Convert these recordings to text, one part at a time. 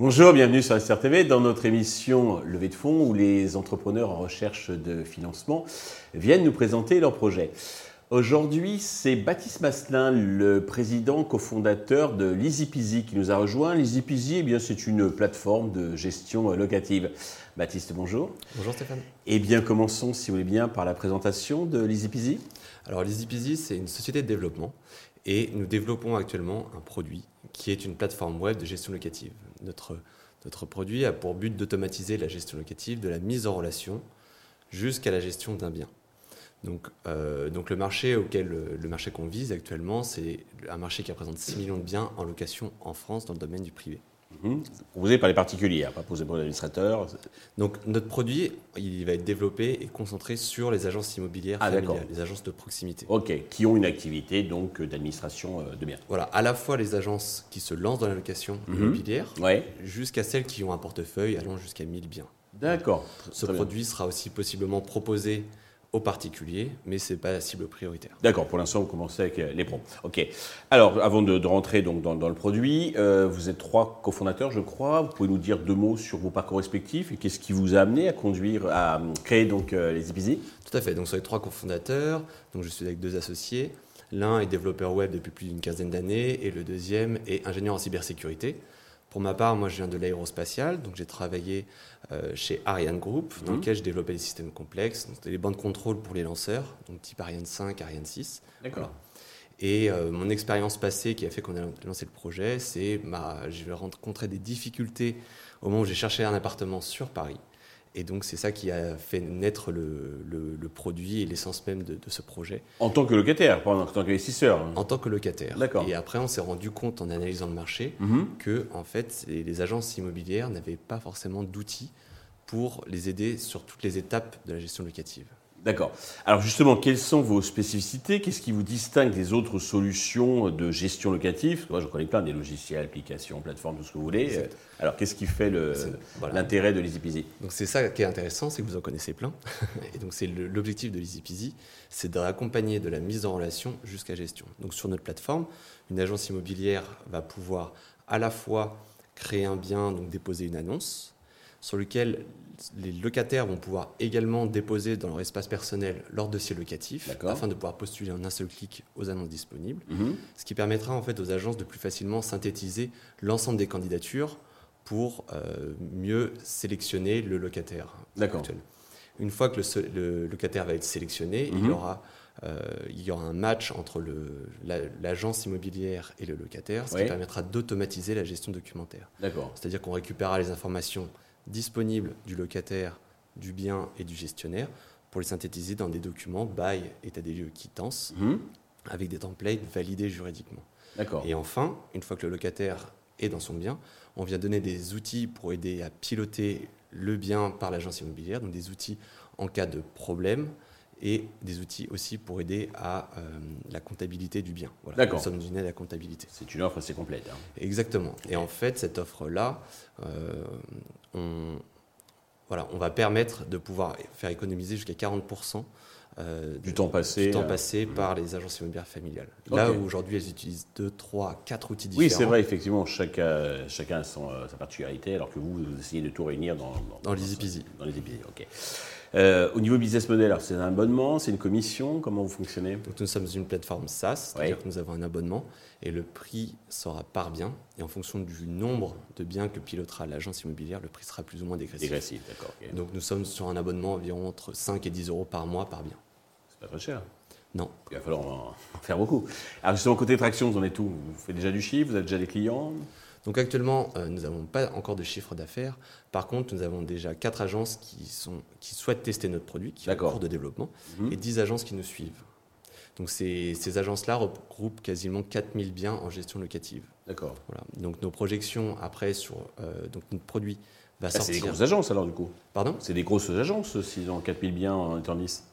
Bonjour, bienvenue sur SRTV dans notre émission Levée de fonds où les entrepreneurs en recherche de financement viennent nous présenter leurs projets. Aujourd'hui, c'est Baptiste Masselin, le président cofondateur de l'EasyPeasy qui nous a rejoint. l'EasyPeasy, eh bien, c'est une plateforme de gestion locative. Baptiste, bonjour. Bonjour Stéphane. Eh bien, commençons, si vous voulez bien, par la présentation de l'EasyPeasy. Alors, l'EasyPeasy, c'est une société de développement et nous développons actuellement un produit qui est une plateforme web de gestion locative. Notre, notre produit a pour but d'automatiser la gestion locative, de la mise en relation jusqu'à la gestion d'un bien. Donc, euh, donc le marché auquel le marché qu'on vise actuellement, c'est un marché qui représente 6 millions de biens en location en France dans le domaine du privé. Mmh. Proposé par les particuliers, hein, pas posé par les administrateurs. Donc notre produit, il va être développé et concentré sur les agences immobilières ah, familiales, les agences de proximité. Ok, qui ont une activité donc d'administration euh, de biens. Voilà, à la fois les agences qui se lancent dans la location mmh. immobilière, jusqu'à celles qui ont un portefeuille allant jusqu'à 1000 biens. D'accord. Ce produit sera aussi possiblement proposé aux particuliers, mais ce n'est pas la cible prioritaire. D'accord, pour l'instant, vous commencez avec les pros. OK. Alors, avant de, rentrer donc dans, le produit, euh, vous êtes trois cofondateurs, je crois. Vous pouvez nous dire deux mots sur vos parcours respectifs et qu'est-ce qui vous a amené à conduire, à créer donc euh, les Epizy Tout à fait. Donc, sur les trois cofondateurs, donc je suis avec deux associés. L'un est développeur web depuis plus d'une quinzaine d'années et le deuxième est ingénieur en cybersécurité. Pour ma part, moi, je viens de l'aérospatial, donc j'ai travaillé euh, chez Ariane Group, dans mhm. lequel je développais des systèmes complexes, donc les bandes de contrôle pour les lanceurs, donc type Ariane 5, Ariane 6. D'accord. Et euh, mon expérience passée qui a fait qu'on a lancé le projet, c'est j'ai rencontré des difficultés au moment où j'ai cherché un appartement sur Paris. Et donc, c'est ça qui a fait naître le, le, produit et l'essence même de, ce projet. En tant que locataire, pas en tant qu'investisseur En tant que locataire. D'accord. Et après, on s'est rendu compte en analysant le marché mhm. que, en fait, les agences immobilières n'avaient pas forcément d'outils pour les aider sur toutes les étapes de la gestion locative. D'accord. Alors justement, quelles sont vos spécificités? Qu'est-ce qui vous distingue des autres solutions de gestion locative? Moi, je connais plein des logiciels, applications, plateformes, tout ce que vous voulez. Alors, qu'est-ce qui fait l'intérêt de l'EasyPeasy Donc, c'est ça qui est intéressant, c'est que vous en connaissez plein. Et donc, c'est l'objectif de l'EasyPeasy, c'est d'accompagner de la mise en relation jusqu'à gestion. Donc, sur notre plateforme, une agence immobilière va pouvoir à la fois créer un bien, donc déposer une annonce, sur lequel les locataires vont pouvoir également déposer dans leur espace personnel leur dossier locatif afin de pouvoir postuler en un seul clic aux annonces disponibles, mhm. ce qui permettra en fait aux agences de plus facilement synthétiser l'ensemble des candidatures pour euh, mieux sélectionner le locataire actuel. Une fois que le, locataire va être sélectionné, il, y mhm. aura, euh, il y aura un match entre l'agence immobilière et le locataire, ce qui permettra d'automatiser la gestion documentaire. C'est-à-dire qu'on récupérera les informations disponibles du locataire, du bien et du gestionnaire pour les synthétiser dans des documents bail, état des lieux, quittance, mhm. avec des templates validés juridiquement. Et enfin, une fois que le locataire est dans son bien, on vient donner des outils pour aider à piloter le bien par l'agence immobilière, donc des outils en cas de problème, et des outils aussi pour aider à euh, la comptabilité du bien. Voilà, D'accord. Nous sommes une aide à la comptabilité. C'est une offre assez complète. Hein. Exactement. Et en fait, cette offre-là, euh, on, voilà, on va permettre de pouvoir faire économiser jusqu'à 40% euh, du temps passé, du temps passé par les agences immobilières familiales. Là où aujourd'hui elles utilisent 2, 3, 4 outils différents. Oui, c'est vrai, effectivement, chacun, chacun a son, sa particularité, alors que vous, vous essayez de tout réunir dans, dans, dans les EasyPeasy. Dans les EasyPeasy, ok. Euh, au niveau business model, c'est un abonnement, c'est une commission, comment vous fonctionnez? Donc, Nous sommes une plateforme SaaS, c'est-à-dire que nous avons un abonnement et le prix sera par bien. Et en fonction du nombre de biens que pilotera l'agence immobilière, le prix sera plus ou moins dégressif. Dégressif, d'accord. Donc nous sommes sur un abonnement environ entre 5 et 10 euros par mois par bien. C'est pas très cher. Non. Il va falloir en faire beaucoup. Alors justement, côté traction, vous en êtes tout Vous faites déjà du chiffre Vous avez déjà des clients? Donc actuellement, euh, nous n'avons pas encore de chiffre d'affaires. Par contre, nous avons déjà quatre agences qui, sont, qui souhaitent tester notre produit, qui sont en cours de développement, mhm. et 10 agences qui nous suivent. Donc ces, ces agences-là regroupent quasiment 4000 biens en gestion locative. D'accord. Voilà. Donc nos projections après sur euh, donc notre produit va sortir. Ah, c'est des grosses agences alors du coup Pardon? C'est des grosses agences s'ils ont 4000 biens en 10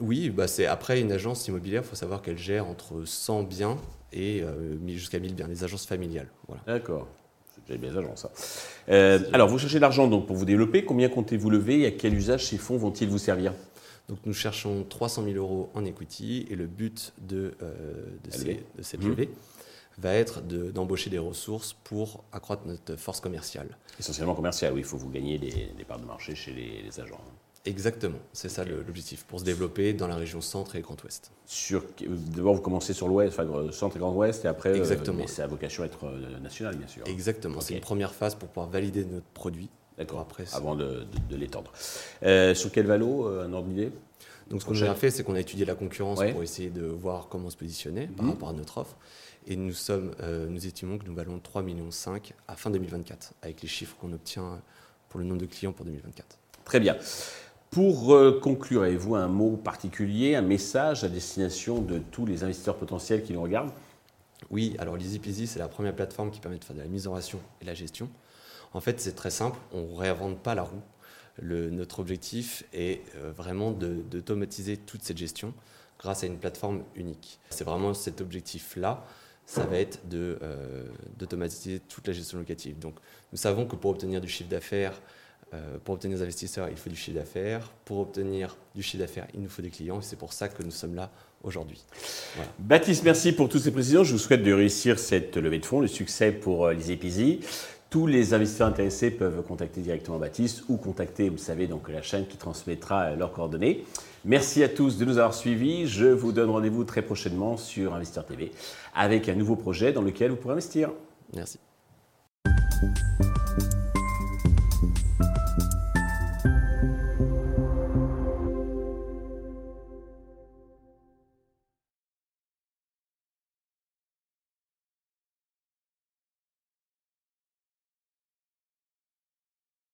Oui, bah c'est après une agence immobilière, il faut savoir qu'elle gère entre 100 biens et euh, jusqu'à 1000 biens, les agences familiales. D'accord. J'ai bien agents, ça. Euh, alors, vous cherchez de l'argent donc, pour vous développer. Combien comptez-vous lever et à quel usage ces fonds vont-ils vous servir? Donc nous cherchons 300 000 euros en equity et le but de, de, cette levée va être d'embaucher des ressources pour accroître notre force commerciale. Essentiellement commerciale, oui, il faut vous gagner des, parts de marché chez les, agents. Exactement, c'est ça l'objectif, pour se développer dans la région centre et Grand Ouest. D'abord, vous commencez sur l'Ouest, enfin, centre et Grand Ouest, et après, euh, Exactement. mais c'est à vocation à être euh, national, bien sûr. Exactement, c'est une première phase pour pouvoir valider notre produit. D'accord, après. Avant de, l'étendre. Euh, sur quel valo, un ordre d'idée? Donc, ce qu'on a fait, c'est qu'on a étudié la concurrence pour essayer de voir comment se positionner par mhm. rapport à notre offre. Et nous, sommes, euh, nous estimons que nous valons 3,5 millions à fin 2024, avec les chiffres qu'on obtient pour le nombre de clients pour 2024. Très bien. Pour euh, conclure, avez-vous un mot particulier, un message à destination de tous les investisseurs potentiels qui nous regardent? Oui, alors l'EasyPeasy, c'est la première plateforme qui permet de faire de la mise en relation et la gestion. En fait, c'est très simple, on ne réinvente pas la roue. Notre objectif est euh, vraiment d'automatiser toute cette gestion grâce à une plateforme unique. C'est vraiment cet objectif-là ça va être euh, d'automatiser toute la gestion locative. Donc, nous savons que pour obtenir du chiffre d'affaires, euh, pour obtenir des investisseurs, il faut du chiffre d'affaires. Pour obtenir du chiffre d'affaires, il nous faut des clients. Et c'est pour ça que nous sommes là aujourd'hui. Baptiste, merci pour toutes ces précisions. Je vous souhaite de réussir cette levée de fonds, le succès pour euh, les épizis. Tous les investisseurs intéressés peuvent contacter directement Baptiste ou contacter, vous le savez, donc la chaîne qui transmettra leurs coordonnées. Merci à tous de nous avoir suivis. Je vous donne rendez-vous très prochainement sur Investir TV avec un nouveau projet dans lequel vous pourrez investir. Merci.